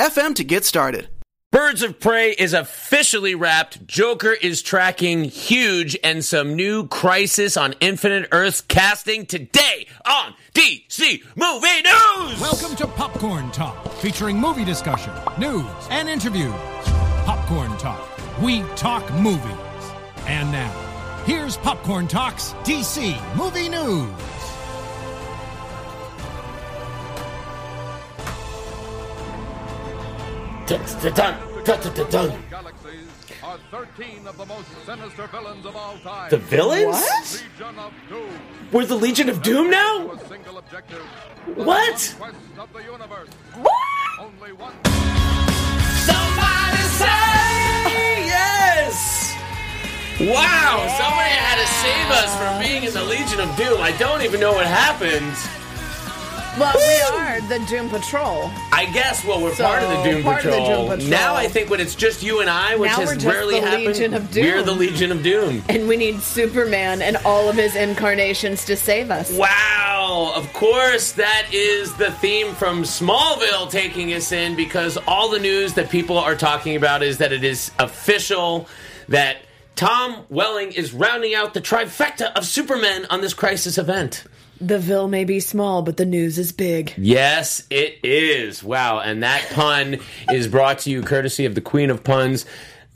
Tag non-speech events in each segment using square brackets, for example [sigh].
anchor.fm FM to get started. Birds of Prey is officially wrapped. Joker is tracking huge and some new Crisis on Infinite Earths casting today on DC Movie News. Welcome to Popcorn Talk, featuring movie discussion, news, and interviews. Popcorn Talk. We talk movies. And now, here's Popcorn Talk's DC Movie News. The villains? What? We're the Legion of Doom now? What? Somebody say yes! Wow, somebody had to save us from being in the Legion of Doom. I don't even know what happened. Well, we are the Doom Patrol. I guess, well, we're So, part of the Doom part of the Patrol. Doom Patrol. Now I think when it's just you and I, which Now has rarely happened, Legion of Doom. we're the Legion of Doom. And we need Superman and all of his incarnations to save us. Wow, of course, that is the theme from Smallville taking us in because all the news that people are talking about is that it is official that Tom Welling is rounding out the trifecta of Superman on this crisis event. The Ville may be small, but the news is big. Yes, it is. Wow, and that pun is brought to you courtesy of the Queen of Puns.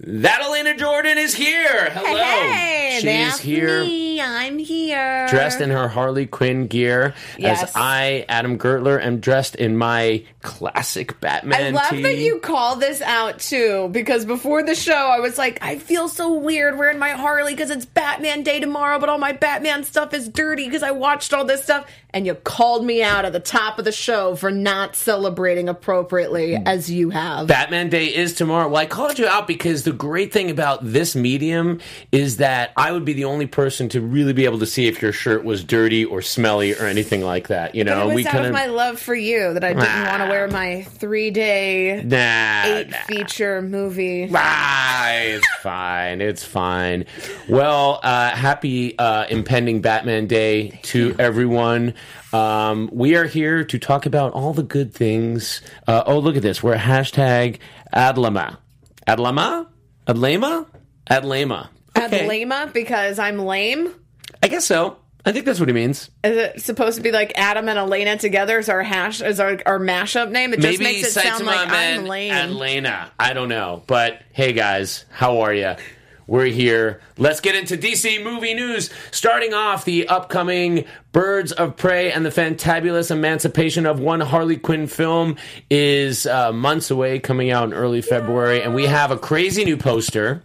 That Elena Jordan is here. Hello. Hey, She's here. me. I'm here. dressed in her Harley Quinn gear, Yes. as I, Adam Gertler, am dressed in my classic Batman I love tee. that you call this out too, because before the show, I was like, I feel so weird wearing my Harley because it's Batman Day tomorrow, but all my Batman stuff is dirty because I watched all this stuff. And you called me out at the top of the show for not celebrating appropriately as you have. Batman Day is tomorrow. Well, I called you out because the great thing about this medium is that I would be the only person to really be able to see if your shirt was dirty or smelly or anything like that. You know, we kind of my love for you that I didn't Ah. want to wear my three day, nah, eight nah. feature movie. Ah, it's fine. It's fine. Well, uh, happy uh, impending Batman Day to everyone. Um, we are here to talk about all the good things. Uh, oh, look at this. We're hashtag Adlama. Adlama? Adlama? Adlama. Okay. Adlama because I'm lame. I guess so. I think that's what he means. Is it supposed to be like Adam and Elena together as our hash as our, our mashup name? It just Maybe makes it sound Saitama like I'm and lame. Atlanta. I don't know. But hey, guys, how are you? We're here. Let's get into DC movie news. Starting off the upcoming Birds of Prey and the Fantabulous Emancipation of One Harley Quinn film is uh, months away, coming out in early February. And we have a crazy new poster.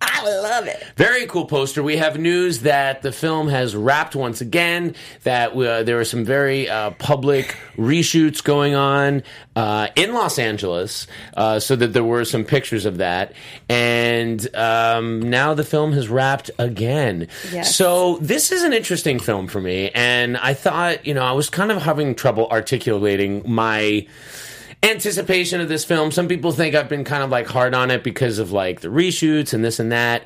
I love it. Very cool poster. We have news that the film has wrapped once again. That uh, there are some very uh, public reshoots going on uh, in Los Angeles, uh, so that there were some pictures of that. And um, now the film has wrapped again. Yes. So this is an interesting film for me, and I thought, you know, I was kind of having trouble articulating my anticipation of this film. Some people think I've been kind of like hard on it because of like the reshoots and this and that.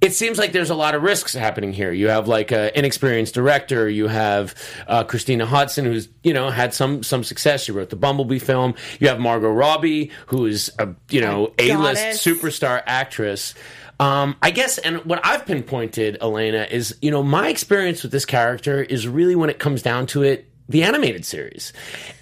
It seems like there's a lot of risks happening here. You have like an inexperienced director. You have uh, Christina Hodson, who's you know had some some success. She wrote the Bumblebee film. You have Margot Robbie, who is a you know a list superstar actress. Um, I guess, and what I've pinpointed, Elena, is you know my experience with this character is really when it comes down to it, the animated series.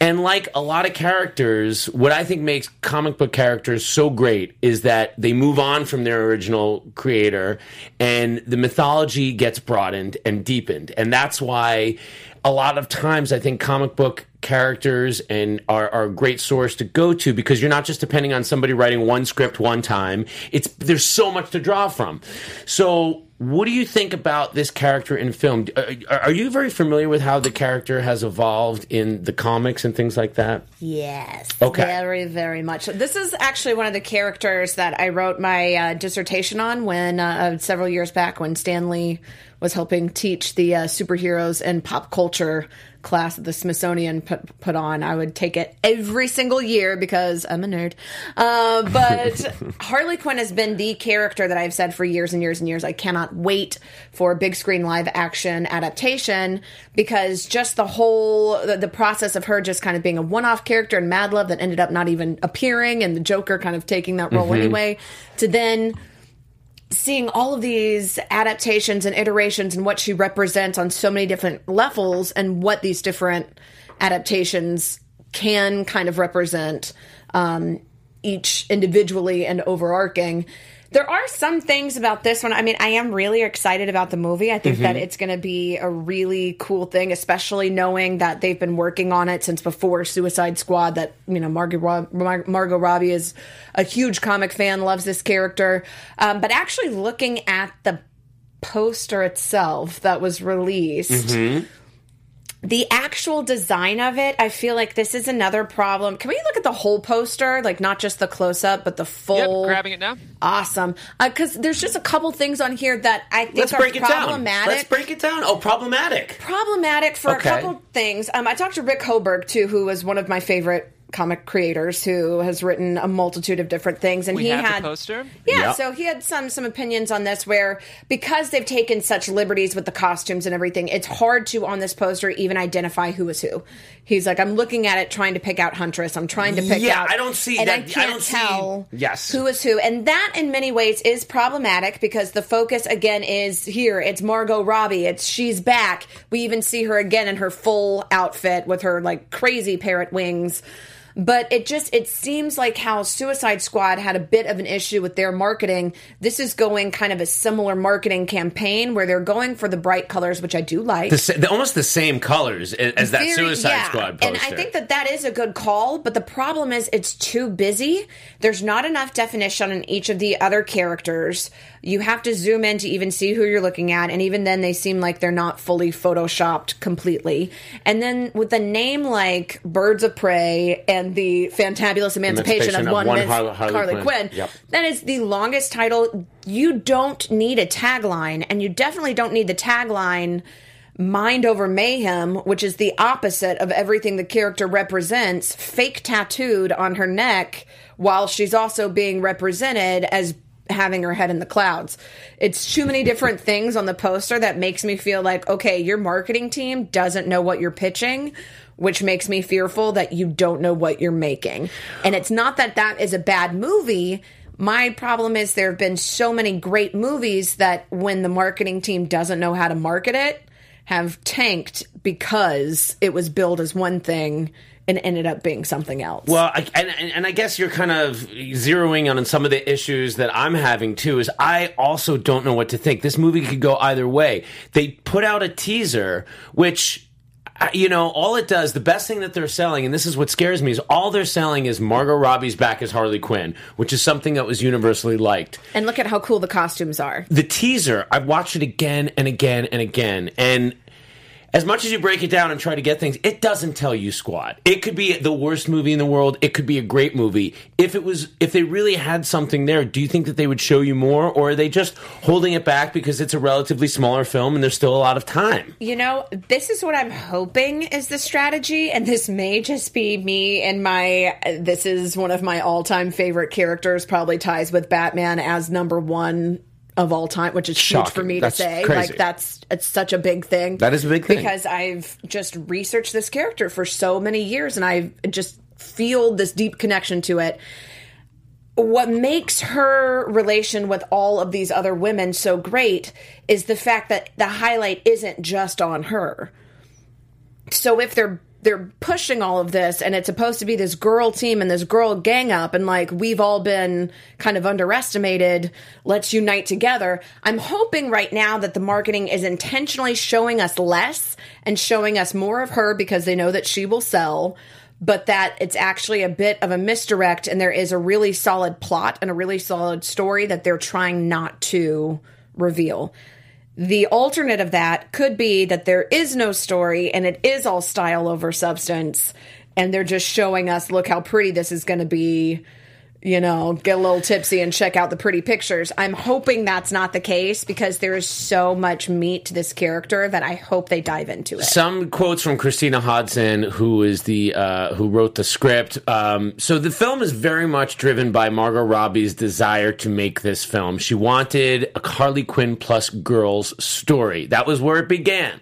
And like a lot of characters, what I think makes comic book characters so great is that they move on from their original creator and the mythology gets broadened and deepened. And that's why a lot of times I think comic book characters and are, are a great source to go to because you're not just depending on somebody writing one script one time. It's there's so much to draw from. So what do you think about this character in film? Uh, Are, are you very familiar with how the character has evolved in the comics and things like that? Yes. Okay. Very, very much. This is actually one of the characters that I wrote my uh, dissertation on when uh, several years back when Stanley was helping teach the uh, superheroes and pop culture class that the Smithsonian put, put on. I would take it every single year because I'm a nerd. Uh, but [laughs] Harley Quinn has been the character that I've said for years and years and years. I cannot wait for a big screen live action adaptation because just the whole the, the process of her just kind of being a one off character in Mad Love that ended up not even appearing and the Joker kind of taking that role anyway to then seeing all of these adaptations and iterations and what she represents on so many different levels and what these different adaptations can kind of represent um, each individually and overarching. There are some things about this one. I mean, I am really excited about the movie. I think that it's going to be a really cool thing, especially knowing that they've been working on it since before Suicide Squad. That you know, Margot, Rob- Mar- Margot Robbie is a huge comic fan, loves this character. Um, but actually, looking at the poster itself that was released. The actual design of it, I feel like this is another problem. Can we look at the whole poster, like not just the close up, but the Yep, full? grabbing it now. Awesome, because there's just a couple things on here that I think Let's are break it down. problematic. Let's break it down. Oh, problematic. problematic for Okay. a couple things. Um, I talked to Rick Hoberg too, who was one of my favorite comic creators, who has written a multitude of different things, and We he had the poster. yeah, Yeah. so he had some some opinions on this where because they've taken such liberties with the costumes and everything, it's hard to on this poster even identify who is who. He's like, I'm looking at it trying to pick out Huntress. I'm trying to pick Yeah, out. I don't see and that- I I can't don't see- tell Yes. who is who, and that in many ways is problematic because the focus again is here. It's Margot Robbie. It's she's back. We even see her again in her full outfit with her like crazy parrot wings. But it just it seems like how Suicide Squad had a bit of an issue with their marketing. This is going kind of a similar marketing campaign where they're going for the bright colors, which I do like. The, the, almost the same colors as that Very- Suicide yeah. Squad poster. And I think that that is a good call, but the problem is it's too busy. There's not enough definition in each of the other characters. You have to zoom in to even see who you're looking at, and even then, they seem like they're not fully photoshopped completely. And then with a name like Birds of Prey and the Fantabulous Emancipation, Emancipation of One, One Miss Har- Harley Harley Quinn. Quinn, Yep. that is the longest title. You don't need a tagline, and you definitely don't need the tagline mind over mayhem, which is the opposite of everything the character represents, fake tattooed on her neck while she's also being represented as having her head in the clouds. It's too many different things on the poster that makes me feel like, okay, your marketing team doesn't know what you're pitching. Which makes me fearful that you don't know what you're making. And it's not that that is a bad movie. My problem is there have been so many great movies that when the marketing team doesn't know how to market it, have tanked because it was billed as one thing and ended up being something else. Well, I, and, and I guess you're kind of zeroing on some of the issues that I'm having too. Is I also don't know what to think. This movie could go either way. They put out a teaser, which. You know, all it does, the best thing that they're selling, and this is what scares me, is all they're selling is Margot Robbie's back as Harley Quinn, which is something that was universally liked. and look at how cool the costumes are. the teaser, I've watched it again and again and again, and as much as you break it down and try to get things, it doesn't tell you squat. It could be the worst movie in the world. It could be a great movie. If it was, if they really had something there, do you think that they would show you more, or are they just holding it back because it's a relatively smaller film and there's still a lot of time? You know, this is what I'm hoping is the strategy, and this may just be me and my. This is one of my all time favorite characters, probably ties with Batman as number one of all time, which is huge for me That's to say. crazy. Like that's it's such a big thing. That is a big thing. because I've just researched this character for so many years, and I just feel this deep connection to it what makes her relation with all of these other women so great is the fact that the highlight isn't just on her. So if they're they're pushing all of this and it's supposed to be this girl team and this girl gang up and like we've all been kind of underestimated, let's unite together. I'm hoping right now that the marketing is intentionally showing us less and showing us more of her because they know that she will sell but that it's actually a bit of a misdirect and there is a really solid plot and a really solid story that they're trying not to reveal. The alternate of that could be that there is no story and it is all style over substance, and they're just showing us, look how pretty this is going to be. You know, get a little tipsy and check out the pretty pictures. I'm hoping that's not the case because there is so much meat to this character that I hope they dive into it. Some quotes from Christina Hodson, who is the uh, who wrote the script. Um, so the film is very much driven by Margot Robbie's desire to make this film. She wanted a Harley Quinn plus girls story. That was where it began.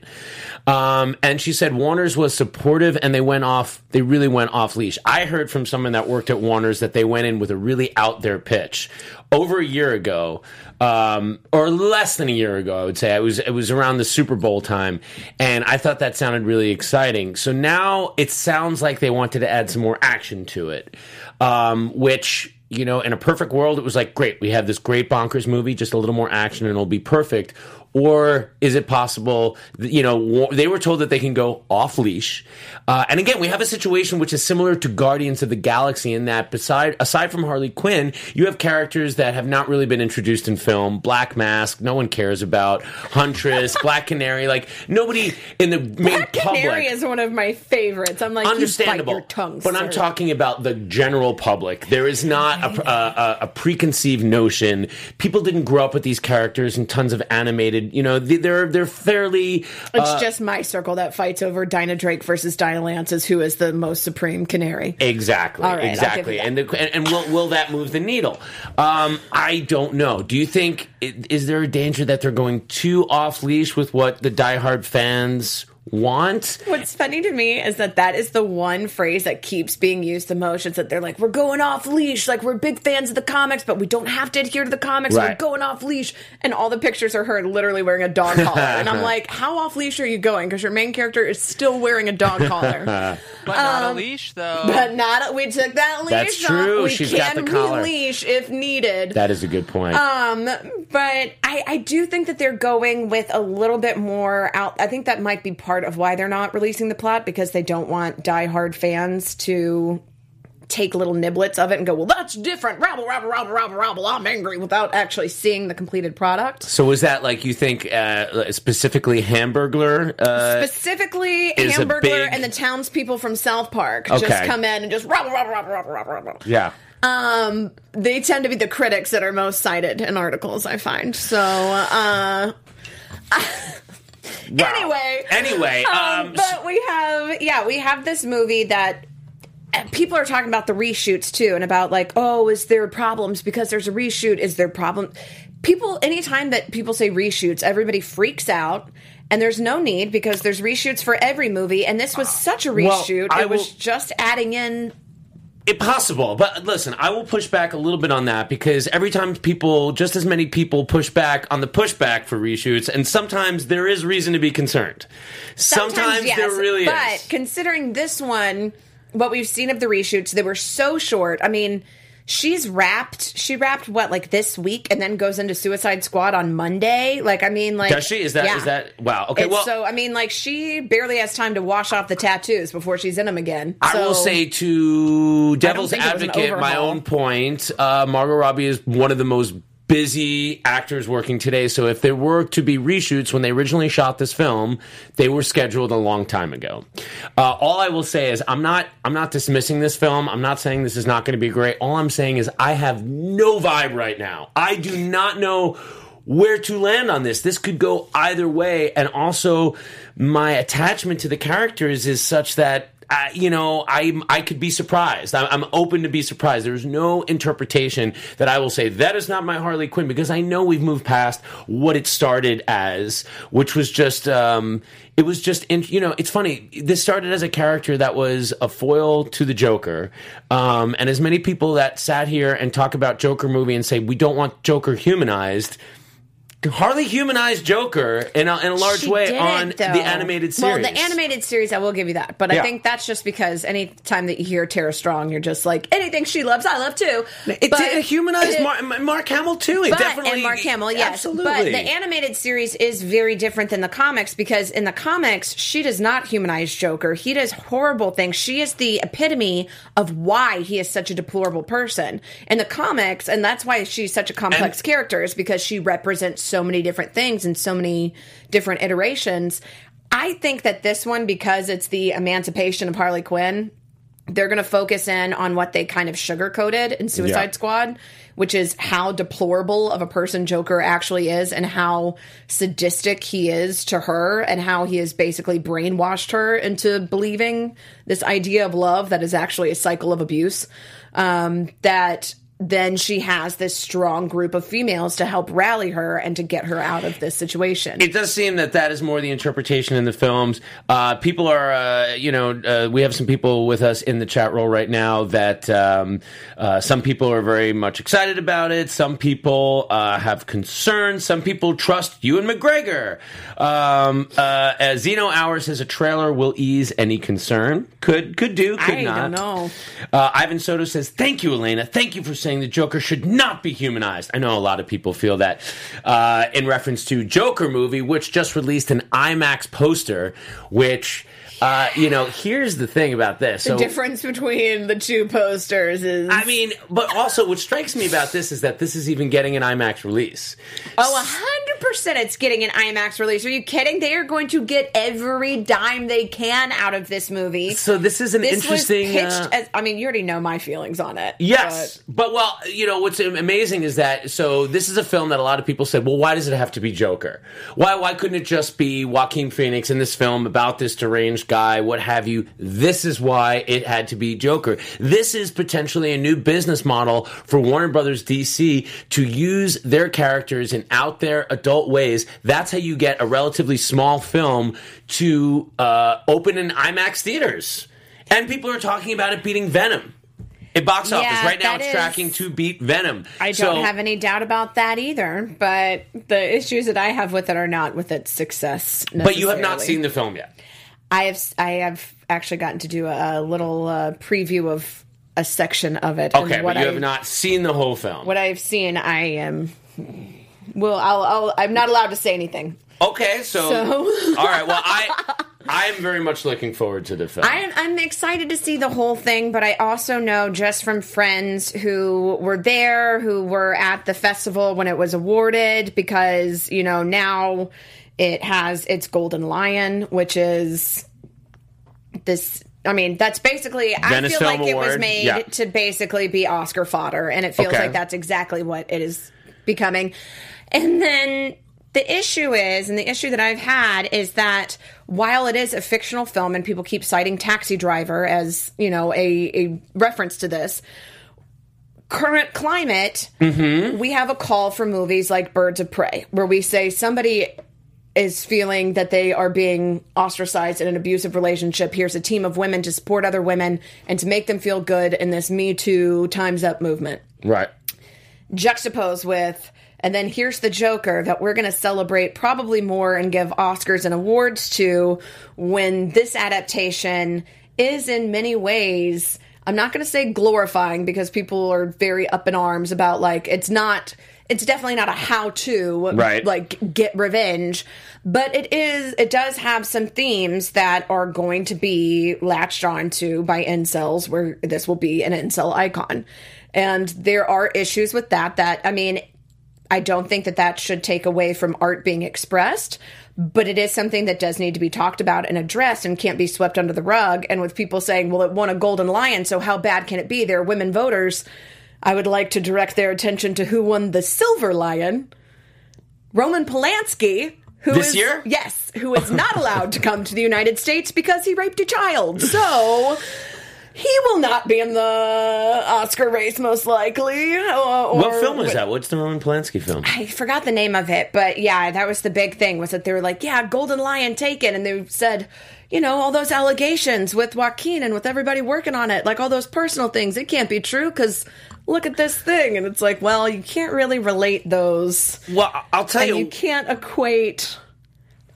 Um, and she said Warner's was supportive and they went off, they really went off leash. I heard from someone that worked at Warner's that they went in with a really out there pitch. Over a year ago, um, or less than a year ago, I would say. It was it was around the Super Bowl time, and I thought that sounded really exciting. So now it sounds like they wanted to add some more action to it, um, which you know, in a perfect world, it was like, great, we have this great bonkers movie, just a little more action and it'll be perfect. Or is it possible, you know, they were told that they can go off leash. Uh, and again, we have a situation which is similar to Guardians of the Galaxy in that beside, aside from Harley Quinn, you have characters that have not really been introduced in film. Black Mask, no one cares about. Huntress, [laughs] Black Canary, like nobody in the main Black public. Canary is one of my favorites. I'm like, Understandable, you your tongue, but I'm talking about the general public. There is not a, a, a, a preconceived notion. People didn't grow up with these characters and tons of animated. You know, they- they're they're fairly. It's uh, just my circle that fights over Dinah Drake versus Dinah Lance's who is the most supreme canary. Exactly, right, exactly, and the, and, and will will that move the needle? Um, I don't know. Do you think is there a danger that they're going too off leash with what the diehard fans want? What's funny to me is that that is the one phrase that keeps being used the most. Is that they're like, we're going off leash. Like, we're big fans of the comics, but we don't have to adhere to the comics. We're going off leash. And all the pictures are her literally wearing a dog collar. [laughs] and I'm like, how off leash are you going? Because your main character is still wearing a dog collar. [laughs] But not a leash, though. but not, a, we took that leash That's off. true. We She's can got the collar. releash if needed. That is a good point. Um, but I, I do think that they're going with a little bit more out. I think that might be part of why they're not releasing the plot because they don't want diehard fans to take little niblets of it and go, well, that's different. Rabble, rabble, rabble, rabble, rabble. I'm angry without actually seeing the completed product. so is that like you think uh, specifically Hamburglar? Uh, Specifically, Hamburglar big- and the townspeople from South Park just Okay. come in and just rabble, rabble, rabble, rabble, rabble, rabble. yeah. Um, they tend to be the critics that are most cited in articles, I find. So, uh, [laughs] [laughs] Wow. Anyway. Anyway, um, um, but we have, yeah, we have this movie that uh, people are talking about the reshoots too, and about like, oh, is there problems because there's a reshoot? Is there problem? People, anytime that people say reshoots, everybody freaks out. And there's no need because there's reshoots for every movie, and this was such a Well, reshoot. I it was will- just adding in Impossible. But listen, I will push back a little bit on that because every time people, just as many people push back on the pushback for reshoots, and sometimes there is reason to be concerned. Sometimes, yes, there really but is. But considering this one, what we've seen of the reshoots, they were so short. I mean, she's wrapped. She wrapped what like this week, and then goes into Suicide Squad on Monday. Like, I mean, like Does she? Is that? Is yeah. that? Wow. Okay. It's well, so I mean, like she barely has time to wash off the tattoos before she's in them again. So, I will say to Devil's think it was an Advocate, my own point, uh, Margot Robbie is one of the most busy actors working today. So if there were to be reshoots when they originally shot this film, they were scheduled a long time ago. Uh, all I will say is I'm not I'm not dismissing this film. I'm not saying this is not going to be great. All I'm saying is I have no vibe right now. I do not know where to land on this. This could go either way. And also, my attachment to the characters is such that. Uh, you know, I I could be surprised. I'm, I'm open to be surprised. There's no interpretation that I will say that is not my Harley Quinn because I know we've moved past what it started as, which was just um, it was just in, you know it's funny. This started as a character that was a foil to the Joker, um, and as many people that sat here and talk about Joker movie and say we don't want Joker humanized. Harley humanized Joker in a, in a large She way on though. the animated series. Well, the animated series, I will give you that. But Yeah. I think that's just because any time that you hear Tara Strong, you're just like anything she loves, I love too. It, But it humanized it- Mark, Mark Hamill too. It but, definitely and Mark Hamill, yes. absolutely. But the animated series is very different than the comics because in the comics, she does not humanize Joker. He does horrible things. She is the epitome of why he is such a deplorable person. In the comics, and that's why she's such a complex And- character, is because she represents so many different things and so many different iterations. I think that this one, because it's the emancipation of Harley Quinn, they're going to focus in on what they kind of sugarcoated in Suicide Yeah. Squad, which is how deplorable of a person Joker actually is and how sadistic he is to her and how he has basically brainwashed her into believing this idea of love that is actually a cycle of abuse. Um, that then she has this strong group of females to help rally her and to get her out of this situation. It does seem that that is more the interpretation in the films. Uh, people are, uh, you know, uh, we have some people with us in the chat roll right now that um, uh, some people are very much excited about it. Some people uh, have concerns. Some people trust Ewan McGregor. Um, uh, as Zeno Hours says, a trailer will ease any concern. Could could do. Could I not. don't know. Uh, Ivan Soto says, "Thank you, Elena. Thank you for saying the Joker should not be humanized." I know a lot of people feel that uh, in reference to Joker movie, which just released an IMAX poster. Which, uh, you know, here's the thing about this. the so, difference between the two posters is I mean, but also what strikes me about this is that this is even getting an IMAX release. Oh, a hundred percent! It's getting an IMAX release. Are you kidding? They are going to get every dime they can out of this movie. So this is an this interesting. was pitched uh, as. I mean, you already know my feelings on it. Yes, but, well, you know what's amazing is that so this is a film that a lot of people said, well, why does it have to be Joker? Why why couldn't it just be Joaquin Phoenix in this film about this deranged guy, what have you? This is why it had to be Joker. This is potentially a new business model for Warner Brothers DC to use their characters in out there adult ways. That's how you get a relatively small film to uh, open in IMAX theaters, and people are talking about it beating Venom. At box office Yeah, right now, it's is- tracking to beat Venom. I don't have any doubt about that either. But the issues that I have with it are not with its success. But you have not seen the film yet. I have. I have actually gotten to do a, little uh, preview of a section of it. Okay, and what but you I, have not seen the whole film. What I've seen, I am. Well, I'll, I'll. I'm not allowed to say anything. Okay, so, So- [laughs] all right. Well, I I am very much looking forward to the film. I'm, I'm excited to see the whole thing, but I also know just from friends who were there, who were at the festival when it was awarded, because, you know, now it has its Golden Lion, which is this. I mean, that's basically. Venice I feel Film like it was Award, made yeah. to basically be Oscar fodder, and it feels Okay. like that's exactly what it is becoming. And then the issue is, and the issue that I've had is that while it is a fictional film, and people keep citing Taxi Driver as you know a, a reference to this current climate, mm-hmm. we have a call for movies like Birds of Prey, where we say somebody is feeling that they are being ostracized in an abusive relationship. Here's a team of women to support other women and to make them feel good in this Me Too Times Up movement right. juxtaposed with and then here's the joker that we're going to celebrate probably more and give oscars and awards to when this adaptation is in many ways i'm not going to say glorifying because people are very up in arms about like it's not it's definitely not a how to Right. like get revenge but it is it does have some themes that are going to be latched onto by incels where this will be an incel icon and there are issues with that that i mean i don't think that that should take away from art being expressed but it is something that does need to be talked about and addressed and can't be swept under the rug. And with people saying well it won a golden lion so how bad can it be? There are women voters. I would like to direct their attention to who won the silver lion. Roman polanski who This is- year? yes who is not allowed to come to the united states because he raped a child. So he will not be in the Oscar race, most likely. Or, What film is that? What's the Roman Polanski film? I forgot the name of it, but yeah, that was the big thing. Was that they were like, "Yeah, Golden Lion taken," and they said, you know, all those allegations with Joaquin and with everybody working on it, like all those personal things. It can't be true because look at this thing, and it's like, well, you can't really relate those, Well, I'll tell and you. you can't equate.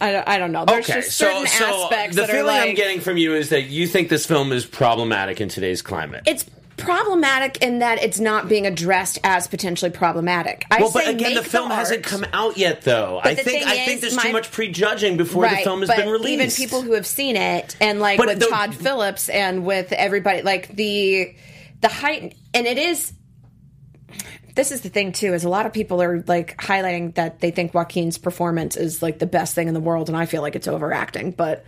I don't, I don't know. There's okay, just certain so aspects the that are feeling like I'm getting from you is that you think this film is problematic in today's climate. it's problematic in that it's not being addressed as potentially problematic. I well, but again, the film hasn't come out yet, though. I the think I think there's my- too much prejudging before the film has but been released. Even people who have seen it, and like But with the- Todd Phillips and with everybody, like the the height, and it is this is the thing too is a lot of people are like highlighting that they think Joaquin's performance is like the best thing in the world, and I feel like it's overacting, but.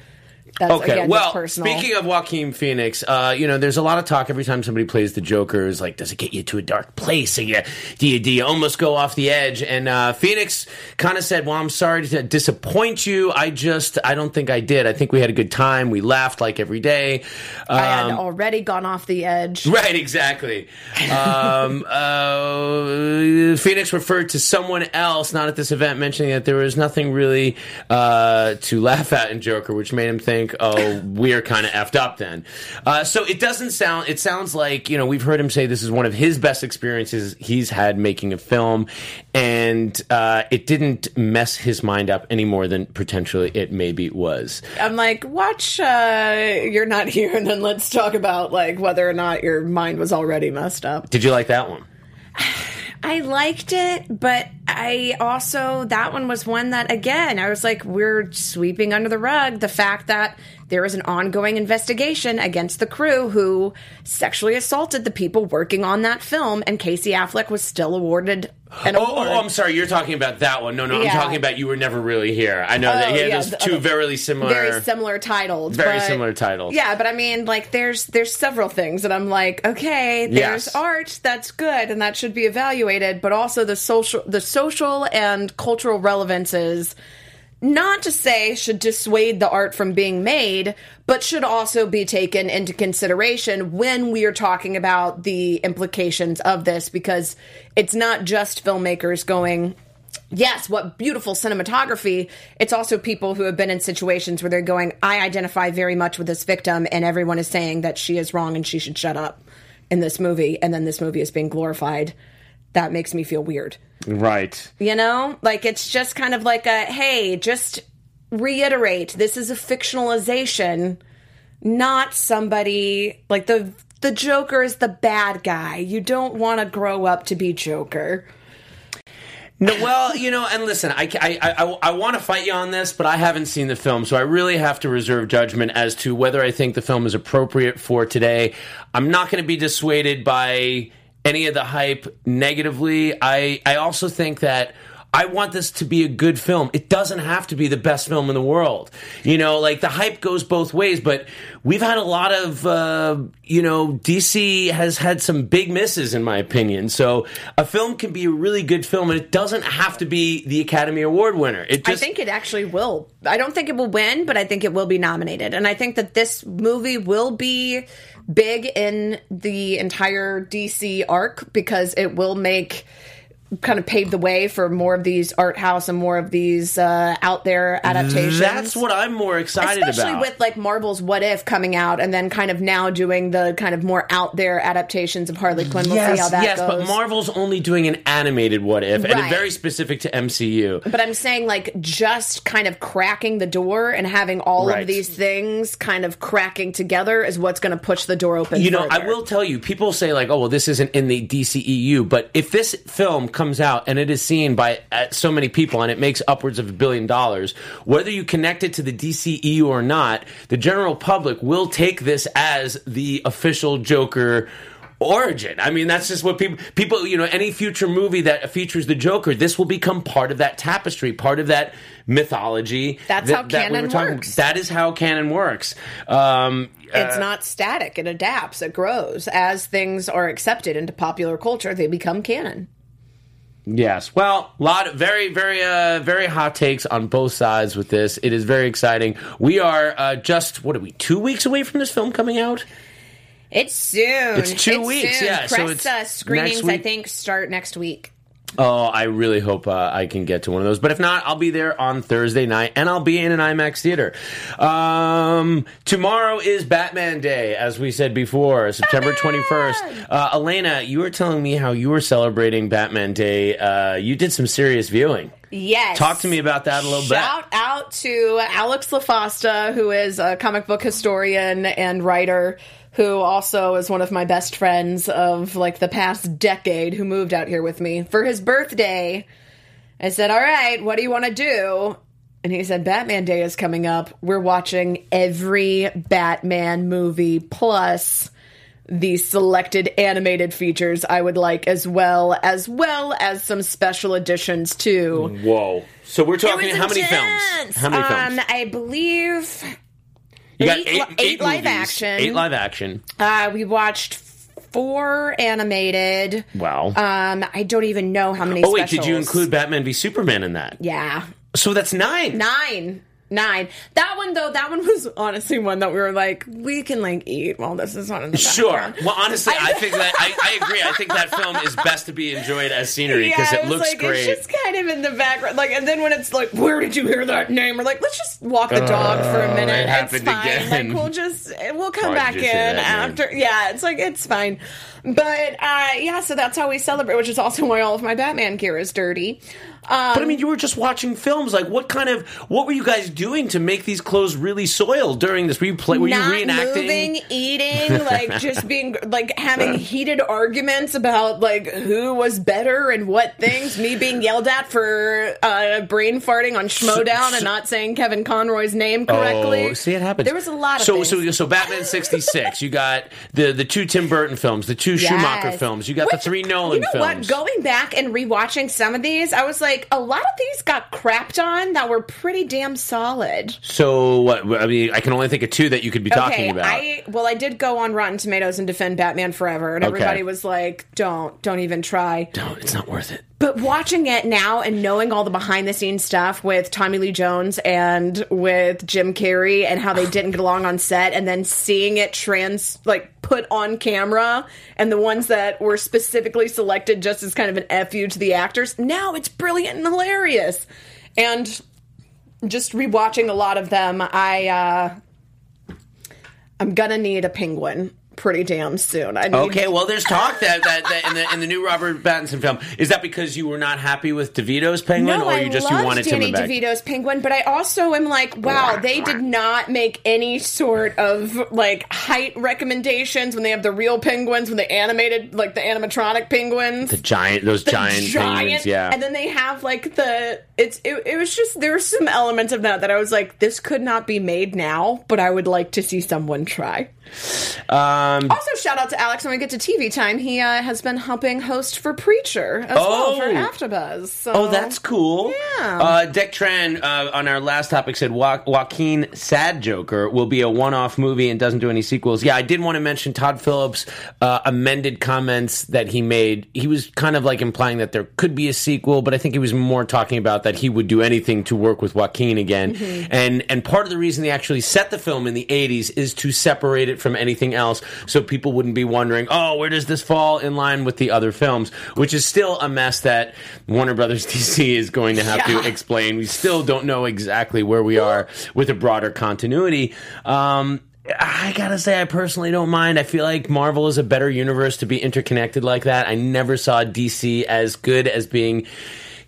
That's, Okay, again, well, personal. speaking of Joaquin Phoenix, uh, you know, there's a lot of talk every time somebody plays the Joker. Is like, does it get you to a dark place? Or you, do you do you almost go off the edge? And uh, Phoenix kind of said, "Well, I'm sorry to disappoint you. I just, I don't think I did. I think we had a good time. We laughed like every day." I had Um, already gone off the edge. Right, exactly. Um, [laughs] uh, Phoenix referred to someone else, not at this event, mentioning that there was nothing really uh, to laugh at in Joker, which made him think, "Oh, we're kind of effed up." Then, uh, so it doesn't sound. It sounds like you know we've heard him say this is one of his best experiences he's had making a film, and uh, it didn't mess his mind up any more than potentially it maybe was. I'm like, watch, uh, you're not here, and then let's talk about like whether or not your mind was already messed up. Did you like that one? [sighs] [sighs] I liked it, but I also that one was one that again I was like we're sweeping under the rug the fact that there is an ongoing investigation against the crew who sexually assaulted the people working on that film, and Casey Affleck was still awarded an Oh, oh award. oh, I'm sorry. You're talking about that one. No, no, I'm talking about you were never really here. I know that Oh, he had yeah, those the two other- very similar. very similar titles. Very but- similar titles. Yeah, but I mean, like, there's there's several things that I'm like, okay, there's Yes. art that's good and that should be evaluated, but also the social the social and cultural relevances. Not to say should dissuade the art from being made, but should also be taken into consideration when we are talking about the implications of this, because it's not just filmmakers going, yes, what beautiful cinematography. It's also people who have been in situations where they're going, I identify very much with this victim, and everyone is saying that she is wrong and she should shut up in this movie, and then this movie is being glorified. That makes me feel weird. Right. You know? Like, it's just kind of like a, hey, just reiterate this is a fictionalization, not somebody like the. The Joker is the bad guy. You don't want to grow up to be Joker. No, well, you know, and listen, I, I, I, I want to fight you on this, but I haven't seen the film, so I really have to reserve judgment as to whether I think the film is appropriate for today. I'm not going to be dissuaded by any of the hype negatively. I, I also think that. I want this to be a good film. It doesn't have to be the best film in the world. You know, like the hype goes both ways, but we've had a lot of, uh, you know, DC has had some big misses, in my opinion. So a film can be a really good film, and it doesn't have to be the Academy Award winner. It I think it actually will. I don't think it will win, but I think it will be nominated. And I think that this movie will be big in the entire DC arc because it will make kind of paved the way for more of these art house and more of these uh, out there adaptations. that's what I'm more excited about. Especially about. with like Marvel's What If coming out, and then kind of now doing the kind of more out there adaptations of Harley Quinn. We'll see how that yes, goes. but Marvel's only doing an animated What If, and very specific to MCU. But I'm saying, like, just kind of cracking the door and having all Right. of these things kind of cracking together is what's going to push the door open. You know, I will tell you, people say like, "Oh, well, this isn't in the DCEU," but if this film comes out and it is seen by uh, so many people and it makes upwards of a billion dollars, whether you connect it to the DCEU or not, the general public will take this as the official Joker origin. I mean, that's just what people people, you know, any future movie that features the Joker, this will become part of that tapestry, part of that mythology. That's that- how that we canon were talking- works. That is how canon works. Um, It's not static. It adapts. It grows as things are accepted into popular culture. They become canon. Yes. Well, a lot of very, very, uh, very hot takes on both sides with this. It is very exciting. We are uh, just what are we? Two weeks away from this film coming out. It's soon. It's two weeks, soon. yeah, so Press it's uh, screenings, I think, start next week. Oh, I really hope uh, I can get to one of those. But if not, I'll be there on Thursday night, and I'll be in an IMAX theater. Um, tomorrow is Batman Day, as we said before, September twenty first. Uh, Elena, you were telling me how you were celebrating Batman Day. Uh, you did some serious viewing. Yes. Talk to me about that a little bit. Shout out to Alex LaFosta, who is a comic book historian and writer, who also is one of my best friends of like the past decade, who moved out here with me for his birthday. I said, All right, what do you want to do? And he said, Batman Day is coming up. We're watching every Batman movie plus the selected animated features I would like as well, as well as some special editions too. Whoa. So we're talking how many films? How many films? Um, I believe you got eight eight, eight live movies. action. Eight live action. uh, we watched four animated. Wow. Um, I don't even know how many. oh wait, did you include Batman v Superman in that? Yeah, So that's nine. nine. Nine. That one though, that one was honestly one that we were like, we can like eat while this is on in the Sure. Well, honestly, I, think that I, I agree. I think that film is best to be enjoyed as scenery because Yeah, it was looks like, great. It's just kind of in the background, like, and then when it's like, "Where did you hear that name?" We're like, "Let's just walk the dog for a minute. Oh, it it's fine. again. Like, we'll just we'll come Why'd back in that name? after." Yeah, it's like it's fine. But uh, yeah, so that's how we celebrate, which is also why all of my Batman gear is dirty. Um, But I mean, you were just watching films. Like, what kind of what were you guys doing to make these clothes really soiled during this? Were you play? Were you reenacting? moving, eating, like [laughs] just being like having heated arguments about like who was better and what things. Me being yelled at for uh, brain farting on Schmoedown and not saying Kevin Conroy's name correctly. Oh, see, it happens. There was a lot of so things. so so. Batman sixty six. You got the the two Tim Burton films, the two Schumacher films. You got the three Nolan You know films. what? Going back and rewatching some of these, I was like, a lot of these got crapped on that were pretty damn solid. so what? I mean, I can only think of two that you could be talking about. I well, I did go on Rotten Tomatoes and defend Batman Forever, and Okay. everybody was like, "Don't, don't even try." no, it's not worth it. But watching it now and knowing all the behind the scenes stuff with Tommy Lee Jones and with Jim Carrey and how they didn't get along on set, and then seeing it trans like put on camera, and the ones that were specifically selected just as kind of an fu to the actors, now it's brilliant and hilarious. And just rewatching a lot of them, I uh, I'm gonna need a penguin pretty damn soon. I need Okay, well, there's talk that, that, that in the in the new Robert Pattinson film is that because you were not happy with DeVito's Penguin, No, or I you just you wanted Danny Tim back? DeVito's Penguin, but I also am like, wow, they did not make any sort of like height recommendations when they have the real penguins, when they animated like the animatronic penguins. The giant, those the giant, penguins, yeah. And then they have like the it's it, it was just there were some elements of that that I was like, this could not be made now, but I would like to see someone try. Um, Also, shout out to Alex when we get to TV time. He uh, has been helping host for Preacher as Oh. well for AfterBuzz. So. Oh, that's cool. Yeah. Uh, Dick Tran uh, on our last topic said jo- Joaquin Sad Joker will be a one-off movie and doesn't do any sequels. Yeah, I did want to mention Todd Phillips' uh, amended comments that he made. He was kind of like implying that there could be a sequel, but I think he was more talking about that he would do anything to work with Joaquin again. Mm-hmm. And and part of the reason they actually set the film in the 80s is to separate it from anything else, so people wouldn't be wondering, oh, where does this fall in line with the other films? Which is still a mess that Warner Brothers [laughs] DC is going to have Yeah. to explain. We still don't know exactly where we are with a broader continuity. Um, I gotta say, I personally don't mind. I feel like Marvel is a better universe to be interconnected like that. I never saw DC as good as being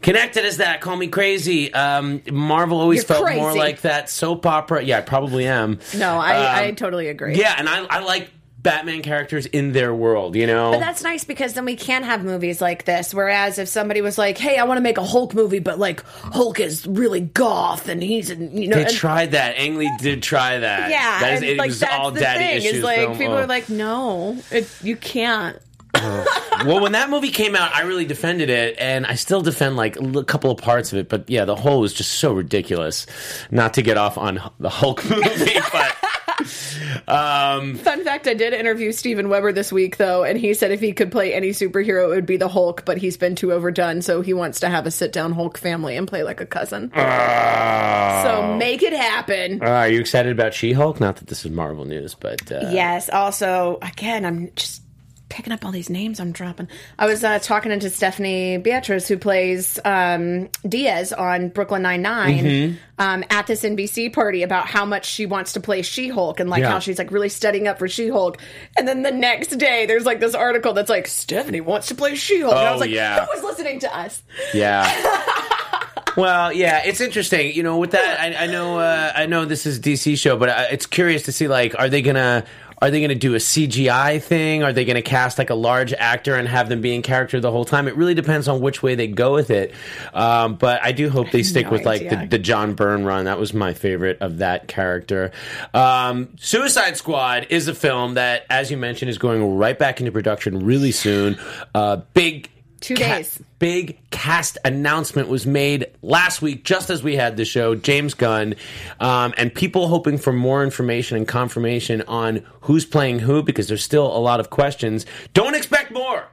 connected as that. Call me crazy. Um, Marvel always You're felt more like that soap opera. Yeah, I probably am. No, I, I Um, totally agree. Yeah, and I, I like Batman characters in their world. You know, But that's nice because then we can have movies like this. Whereas if somebody was like, "Hey, I want to make a Hulk movie, but like Hulk is really goth and he's in, you know," they and- tried that. Ang Lee did try that. yeah, that is, and it like was that's all the daddy thing. issues. Is like film. people Oh. are like, "No, it, you can't." [laughs] well, when that movie came out, I really defended it, and I still defend like a couple of parts of it. But yeah, the whole was just so ridiculous. Not to get off on the Hulk [laughs] movie, but um, Fun fact: I did interview Steven Weber this week, though, and he said if he could play any superhero, it would be the Hulk. But he's been too overdone, so he wants to have a sit-down Hulk family and play like a cousin. so make it happen. uh, are you excited about She Hulk? Not that this is Marvel news, but uh, Yes. Also, again, I'm just picking up all these names I'm dropping. I was uh, talking into Stephanie Beatriz, who plays um, Diaz on Brooklyn Nine Mm-hmm. um, at this NBC party about how much she wants to play She Hulk and like Yeah. how she's like really studying up for She Hulk. And then the next day, there's like this article that's like Stephanie wants to play She Hulk. and I Oh, was like, yeah. who was listening to us? Yeah. [laughs] well, yeah, it's interesting. You know, with that, I, I know, uh, I know this is DC show, but uh, it's curious to see like, are they gonna? Are they going to do a CGI thing? Are they going to cast like a large actor and have them be in character the whole time? It really depends on which way they go with it. Um, but I do hope they [laughs] stick no with like the, the John Byrne run. That was my favorite of that character. Um, Suicide Squad is a film that, as you mentioned, is going right back into production really soon. Uh, big. Two ca- days. big cast announcement was made last week, just as we had the show. James Gunn, um, and people hoping for more information and confirmation on who's playing who because there's still a lot of questions. Don't expect more.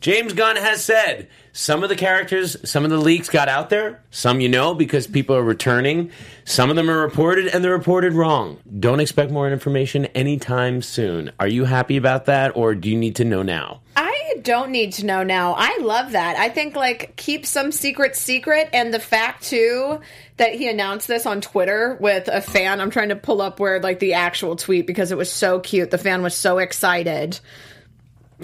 James Gunn has said some of the characters, some of the leaks got out there. Some you know because people are returning. Some of them are reported and they're reported wrong. Don't expect more information anytime soon. Are you happy about that or do you need to know now? I don't need to know now. I love that. I think like keep some secret secret and the fact too that he announced this on Twitter with a fan. I'm trying to pull up where like the actual tweet because it was so cute. The fan was so excited.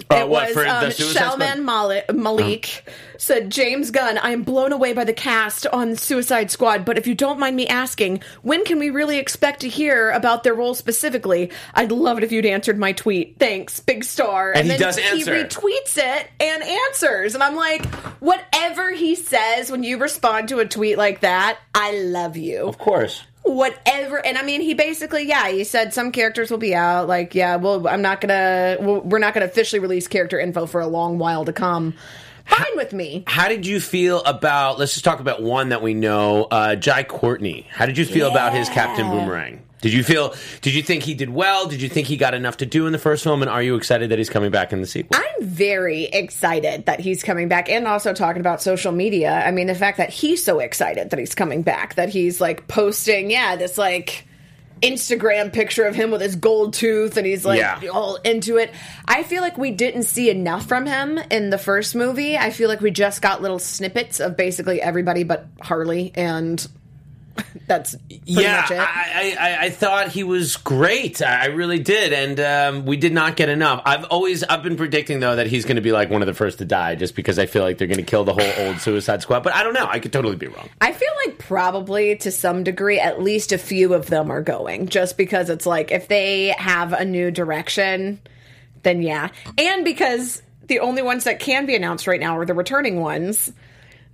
Uh, it what, was um, Suicide Squad? Shalman Malik, Malik said James Gunn. I am blown away by the cast on Suicide Squad. But if you don't mind me asking, when can we really expect to hear about their role specifically? I'd love it if you'd answered my tweet. Thanks, big star. And he then He retweets it and answers, and I'm like, whatever he says when you respond to a tweet like that, I love you Of course. Whatever and i mean he basically yeah he said some characters will be out like yeah well i'm not gonna we're not gonna officially release character info for a long while to come fine with me How did you feel about? Let's just talk about one that we know, uh, Jai Courtney. How did you feel about his Captain Boomerang? Did you feel? Did you think he did well? Did you think he got enough to do in the first film? And are you excited that he's coming back in the sequel? i'm very excited that he's coming back and also talking about social media i mean the fact that he's so excited that he's coming back that he's like posting yeah this like Instagram picture of him with his gold tooth and he's like Yeah. all into it. I feel like we didn't see enough from him in the first movie. I feel like we just got little snippets of basically everybody but Harley and [laughs] that's yeah. I, I, I thought he was great. I I really did, and um, we did not get enough. I've always I've been predicting though that he's going to be like one of the first to die, just because I feel like they're going to kill the whole old [sighs] Suicide Squad. But I don't know. I could totally be wrong. I feel like probably to some degree, at least a few of them are going, just because it's like if they have a new direction, then yeah. And because the only ones that can be announced right now are the returning ones.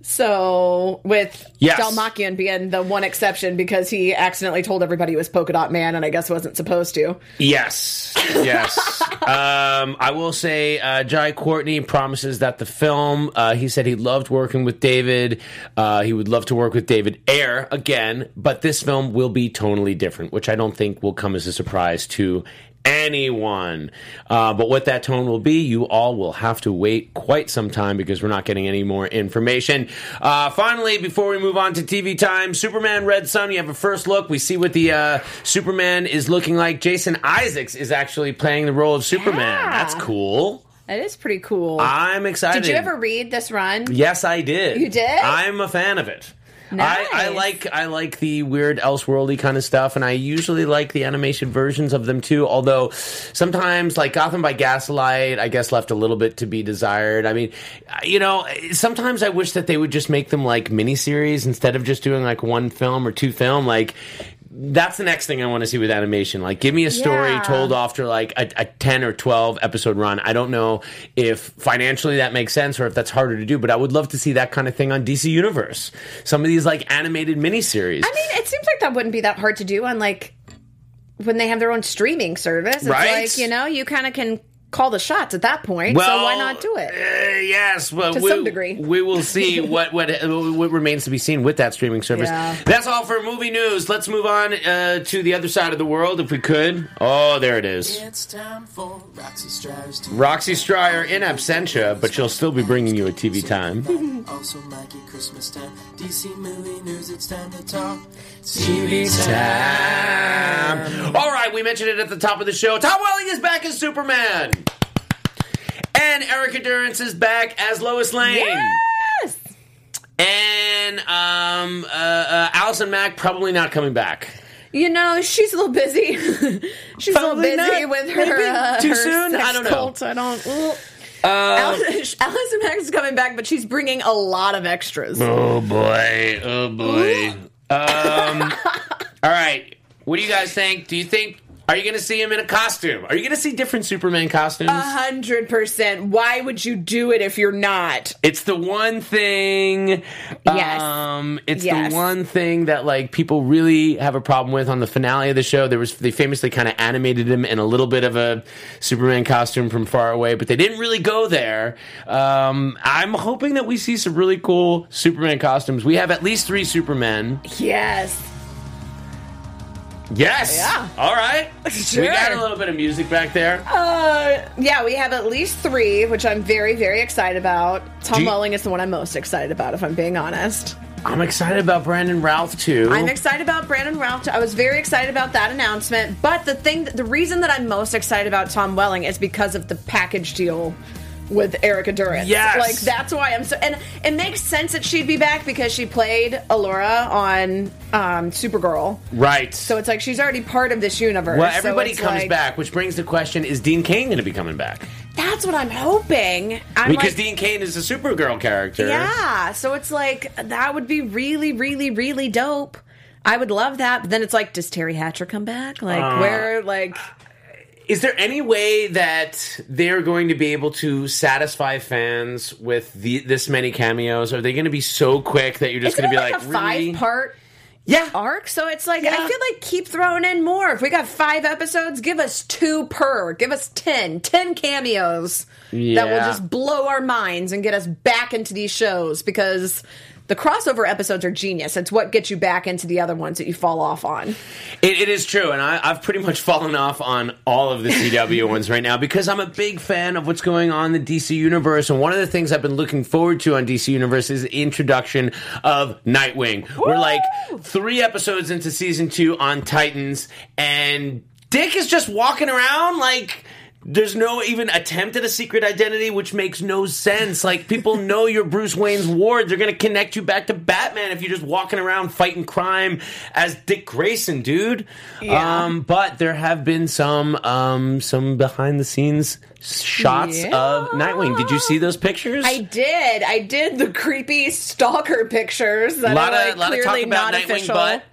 So with Yes. Dastmalchian being the one exception because he accidentally told everybody he was Polka Dot Man and I guess wasn't supposed to. Yes, yes. [laughs] um, I will say, uh, Jai Courtney promises that the film. Uh, he said he loved working with David. Uh, he would love to work with David Ayer again, but this film will be tonally different, which I don't think will come as a surprise to anyone. Uh, but what that tone will be, you all will have to wait quite some time because we're not getting any more information. Uh, finally, before we move on to TV time, Superman Red Sun, you have a first look. We see what the uh, Superman is looking like. Jason Isaacs is actually playing the role of Superman. Yeah. That's cool. That is pretty cool. I'm excited. Did you ever read this run? Yes, I did. You did? I'm a fan of it. I, I like I like the weird Elseworldy kind of stuff, and I usually like the animation versions of them too. Although sometimes, like Gotham by Gaslight, I guess left a little bit to be desired. I mean, you know, sometimes I wish that they would just make them like miniseries instead of just doing like one film or two film. Like that's the next thing I want to see with animation. Like, give me a story Yeah. told after like a, a 10 or 12 episode run. I don't know if financially that makes sense or if that's harder to do, but I would love to see that kind of thing on DC Universe. Some of these like animated miniseries. I mean, it seems like that wouldn't be that hard to do on like when they have their own streaming service. It's Right? like, you know, you kind of can call the shots at that point. so why not do it? Uh, yes, well, To we, some degree. we will [laughs] see what what what remains to be seen with that streaming service. Yeah. That's all for movie news. Let's move on uh, to the other side of the world, if we could. Oh, there it is. It's time for Roxy Striar's TV. Roxy Striar in absentia, but she'll still be bringing you a TV time. Also, Mikey, Christmas time. DC movie news, it's time to talk. TV time. All right, we mentioned it at the top of the show. Tom Welling is back as Superman. And Erica Durance is back as Lois Lane. Yes. And um, uh, uh, Allison Mack probably not coming back. You know, she's a little busy. [laughs] she's Probably a little busy not. with her, uh, too her soon? I don't know. cult. I don't. Alice, [laughs] Allison Mack is coming back, but she's bringing a lot of extras. Oh boy! Oh boy! Um, [laughs] all right. What do you guys think? Do you think Are you going to see him in a costume? Are you going to see different Superman costumes? A hundred percent. Why would you do it if you're not? It's the one thing. Yes. Um, it's Yes. the one thing that like people really have a problem with on the finale of the show. There was they famously kind of animated him in a little bit of a Superman costume from far away, but they didn't really go there. Um, I'm hoping that we see some really cool Superman costumes. We have at least three Supermen. Yes. Yes. Yeah. All right. Sure. [laughs] We got a little bit of music back there. Uh, yeah, we have at least three, which I'm very, very excited about. Tom you- Welling is the one I'm most excited about, if I'm being honest. I'm excited about Brandon Routh too. I'm excited about Brandon Routh. I was very excited about that announcement. But the thing, the reason that I'm most excited about Tom Welling is because of the package deal with Erica Durance. Yes. like that's why I'm so. And it makes sense that she'd be back because she played Alura on um, Supergirl. right. So it's like she's already part of this universe. well, everybody it's comes like- back, which brings the question: Is Dean Cain going to be coming back? That's what I'm hoping. I'm Because like, Dean Cain is a Supergirl character. Yeah, so it's like that would be really, really, really dope. I would love that. But then it's like, does Teri Hatcher come back? Like, Uh, where? Like, Is there any way that they're going to be able to satisfy fans with the, this many cameos? Are they going to be so quick that you're just going to be like, like, a five really? part yeah. arc? So it's like Yeah. I feel like keep throwing in more. If we got five episodes, give us two per. Give us ten. Ten cameos that will just blow our minds and get us back into these shows because. The crossover episodes are genius. It's what gets you back into the other ones that you fall off on. It, it is true, and I, I've pretty much fallen off on all of the CW [laughs] ones right now because I'm a big fan of what's going on in the DC universe. And one of the things I've been looking forward to on DC Universe is the introduction of Nightwing. We're like three episodes into season two on Titans, and Dick is just walking around like. There's no even attempt at a secret identity, which makes no sense. Like people [laughs] know you're Bruce Wayne's ward. They're gonna connect you back to Batman if you're just walking around fighting crime as Dick Grayson, dude. Yeah. Um, but there have been some um, some behind the scenes shots Yeah. of Nightwing. Did you see those pictures? I did. I did the creepy stalker pictures that a lot are like of lot of clearly talk about not Nightwing official. butt.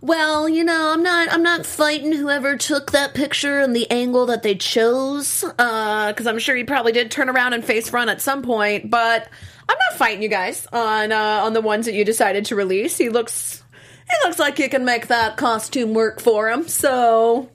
Well, you know, I'm not I'm not fighting whoever took that picture and the angle that they chose. because I'm sure he probably did turn around and face front at some point. But I'm not fighting you guys on uh, on the ones that you decided to release. He looks he looks like he can make that costume work for him. So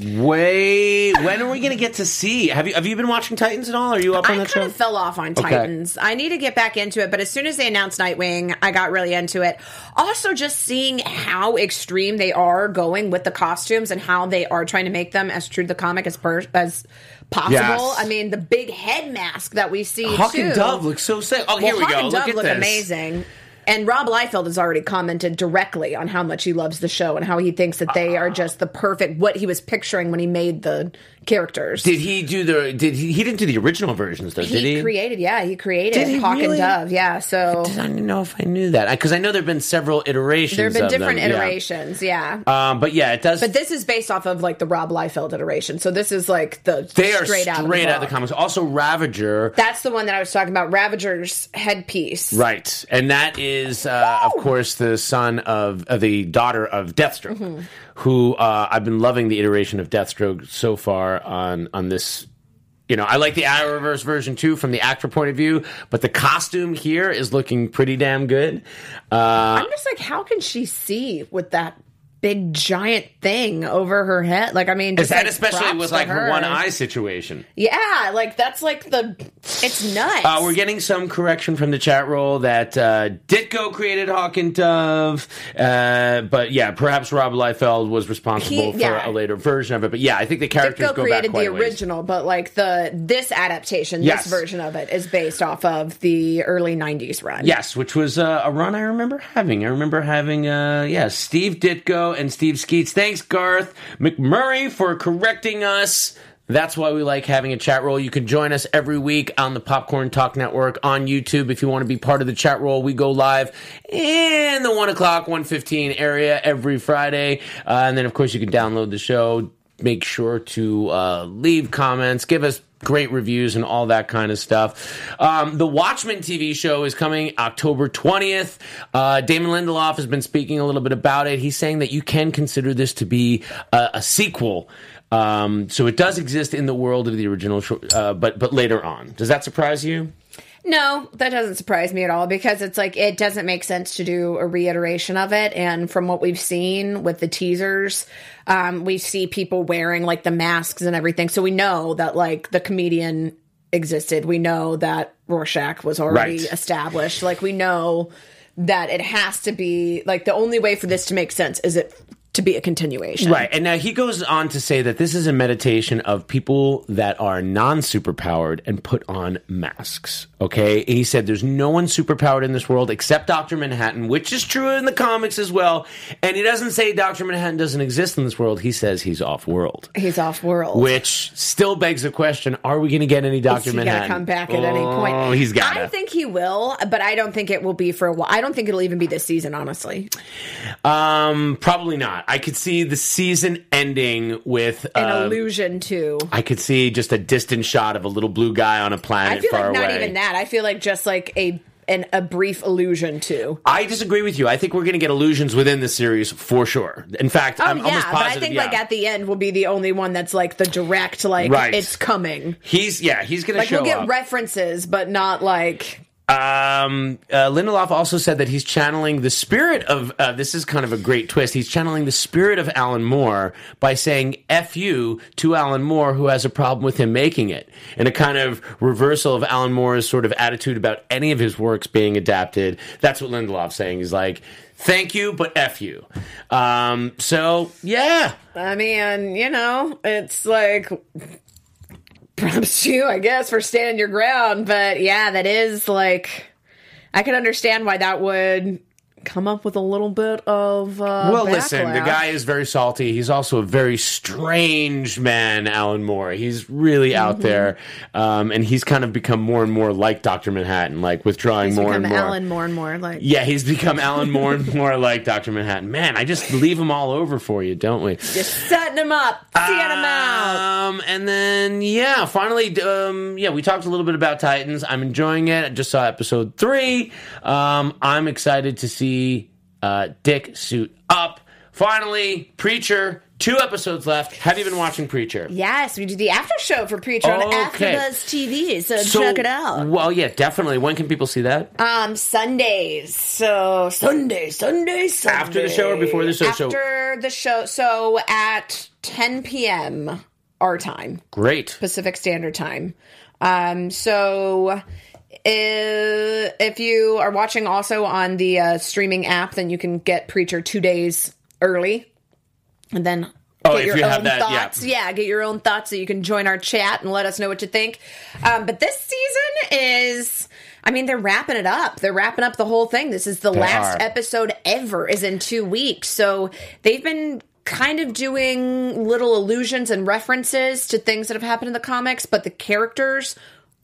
Wait, when are we gonna get to see? Have you have you been watching Titans at all? Are you up on the show? I that kind of fell off on Titans. I need to get back into it, but as soon as they announced Nightwing, I got really into it. Also, just seeing how extreme they are going with the costumes and how they are trying to make them as true to the comic as per- as possible. Yes. I mean, the big head mask that we see. Hawk too. and Dove look so sick. Oh, here we Hawk go. and Look at look this. amazing. And Rob Liefeld has already commented directly on how much he loves the show and how he thinks that they are just the perfect what he was picturing when he made the characters. Did he do the? Did he? He didn't do the original versions though, he, did he? created, yeah, he created he Hawk really? and Dove, yeah. So I don't know if I knew that because I know there've been several iterations. there have been of them, different yeah. iterations, yeah. Um, but yeah, it does. but this is based off of like the Rob Liefeld iteration. So this is like the they are straight, out, of the, out of the comics. Also, Ravager. That's the one that I was talking about, Ravager's headpiece. Right, and that is, uh, of course, the son of, of the daughter of Deathstroke, Mm-hmm. Who uh, I've been loving the iteration of Deathstroke so far on on this. You know, I like the Arrowverse version too from the actor point of view, but the costume here is looking pretty damn good. Uh, I'm just like, how can she see with that big giant thing over her head? Like, I mean, is that like, especially with like her one eye situation? Yeah, like that's like the. It's nuts. Uh, we're getting some correction from the chat roll that uh, Ditko created Hawk and Dove, uh, but yeah, perhaps Rob Liefeld was responsible He- yeah. for a later version of it. But yeah, I think the characters Ditko go created back quite the original, but like the this adaptation, Yes. this version of it is based off of the early '90s run. Yes, which was uh, a run I remember having. I remember having, uh, yeah, Steve Ditko and Steve Skeates. Thanks, Garth McMurray, for correcting us. That's why we like having a chat roll. You can join us every week on the Popcorn Talk Network on YouTube. If you want to be part of the chat roll, we go live in the 1 o'clock, 115 area every Friday. Uh, and then, of course, you can download the show. Make sure to uh, leave comments, give us great reviews and all that kind of stuff. Um, the Watchmen TV show is coming October 20th. Uh, Damon Lindelof has been speaking a little bit about it. He's saying that you can consider this to be a, a sequel. Um, so it does exist in the world of the original, show, uh, but but later on. Does that surprise you? No, that doesn't surprise me at all because it's like it doesn't make sense to do a reiteration of it. And from what we've seen with the teasers, um, we see people wearing like the masks and everything. So we know that like the comedian existed. We know that Rorschach was already Right. established. Like we know that it has to be like the only way for this to make sense is it to be a continuation. Right. And now he goes on to say that this is a meditation of people that are non superpowered and put on masks. Okay. He said there's no one superpowered in this world except Dr. Manhattan, which is true in the comics as well. And he doesn't say Dr. Manhattan doesn't exist in this world. He says he's off world. He's off world. Which still begs the question: Are we going to get any Doctor He's Manhattan? gonna come back at any point. Oh, he's got I think he will, but I don't think it will be for a while. I don't think it'll even be this season, honestly. Um, probably not. I could see the season ending with An uh, illusion too. I could see just a distant shot of a little blue guy on a planet I feel far like not away. even that. I feel like just like a an, a brief allusion to. I disagree with you. I think we're going to get allusions within the series for sure. In fact, Oh I'm yeah, almost but I think yeah. like at the end will be the only one that's like the direct like Right. it's coming. he's yeah, he's going to show. Like show we'll get up. references, but not like Um, uh, Lindelof also said that he's channeling the spirit of. Uh, this is kind of a great twist. He's channeling the spirit of Alan Moore by saying "f you" to Alan Moore, who has a problem with him making it, and a kind of reversal of Alan Moore's sort of attitude about any of his works being adapted. That's what Lindelof's saying. He's like, "Thank you, but f you." Um, so yeah, I mean, you know, it's like props to [laughs] you, I guess, for standing your ground. But yeah, that is like I can understand why that would come up with a little bit of uh, Well, listen, the guy is very salty. He's also a very strange man, Alan Moore. He's really Mm-hmm. out there, um, and he's kind of become more and more like Doctor Manhattan, like withdrawing He's more and more. Alan more and more like Yeah, he's become Alan more and more like Doctor Manhattan. Man, I just leave him all over for you, don't we? just setting him up, seeing him out. Um, and then yeah, finally, um, yeah, we talked a little bit about Titans. I'm enjoying it. I just saw episode three. Um, I'm excited to see uh, Dick suit up. Finally, Preacher. Two episodes left. Have you been watching Preacher? Yes, we did the after show for Preacher on Okay. AfterBuzz TV, so, So- check it out. Well, yeah, definitely. When can people see that? Um, Sundays. So Sunday, Sunday, Sunday. After the show or before the show? After the show. So at 10 p.m. our time, Great. Pacific Standard Time. Um, so. Uh, if you are watching also on the uh, streaming app, then you can get Preacher two days early, and then Oh, get your you own that, yeah. thoughts. Yeah, get your own thoughts so you can join our chat and let us know what you think. Um, but this season is, I mean, they're wrapping it up. They're wrapping up the whole thing. This is the They last are. episode ever. Is in two weeks, so they've been kind of doing little allusions and references to things that have happened in the comics, but the characters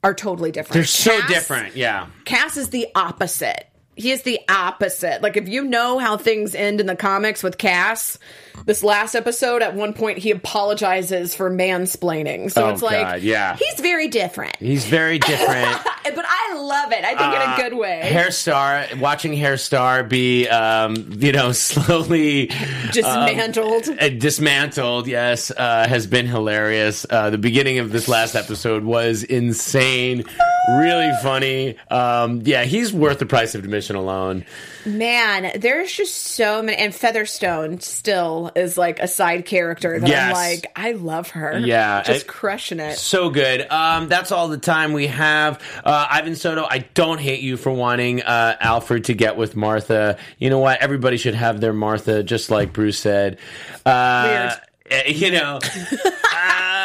are totally different. They're so Cass- different. Yeah. Cass is the opposite. He is the opposite. Like if you know how things end in the comics with Cass, this last episode at one point he apologizes for mansplaining. So Oh, it's like God, yeah. he's very different. He's very different. [laughs] But I love it. I think in a good way. Herr Starr, watching Herr Starr be, um, you know, [laughs] slowly Dismantled. uh, dismantled, yes, uh, has been hilarious. Uh, the beginning of this last episode was insane, really funny. Um, yeah, he's worth the price of admission alone. Man, there's just so many and Featherstone still is like a side character that I'm like, I love her. Yeah, Just it- crushing it. So good. Um, that's all the time we have. Uh, Ivan Soto, I don't hate you for wanting uh, Alfred to get with Martha. You know what? Everybody should have their Martha, just like Bruce said. Uh, eh, You know, [laughs]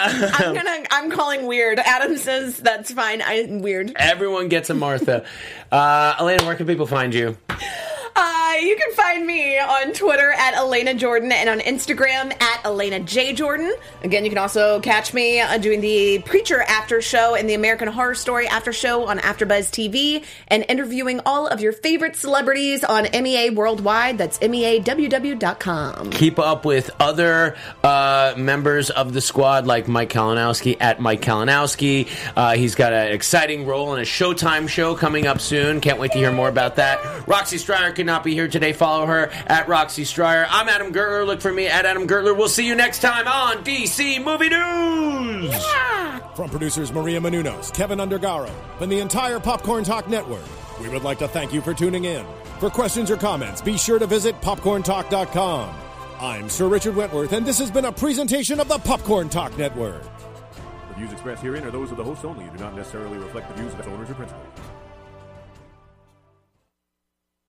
I'm gonna I'm calling weird. Adam says that's fine. I'm weird. everyone gets a Martha. Uh, Elena, where can people find you? Uh, you can find me on Twitter at Elena Jordan and on Instagram at Elena J Jordan. Again, you can also catch me uh, doing the Preacher After Show and the American Horror Story After Show on AfterBuzz TV, and interviewing all of your favorite celebrities on MEA Worldwide. That's meaww.com. keep up with other uh, members of the squad like Mike Kalinowski at Mike Kalinowski. Uh, he's got an exciting role in a Showtime show coming up soon. Can't wait to hear more about that. Roxy Striar could not be here today. Follow her at Roxy Striar. I'm Adam Gertler. Look for me at Adam Gertler. We'll see you next time on DC Movie News. From producers Maria Menounos, Keven Undergaro, and the entire Popcorn Talk Network, we would like to thank you for tuning in. For questions or comments, be sure to visit popcorntalk.com. I'm Sir Richard Wentworth, and this has been a presentation of the Popcorn Talk Network. The views expressed herein are those of the hosts only and do not necessarily reflect the views of its owners or principals.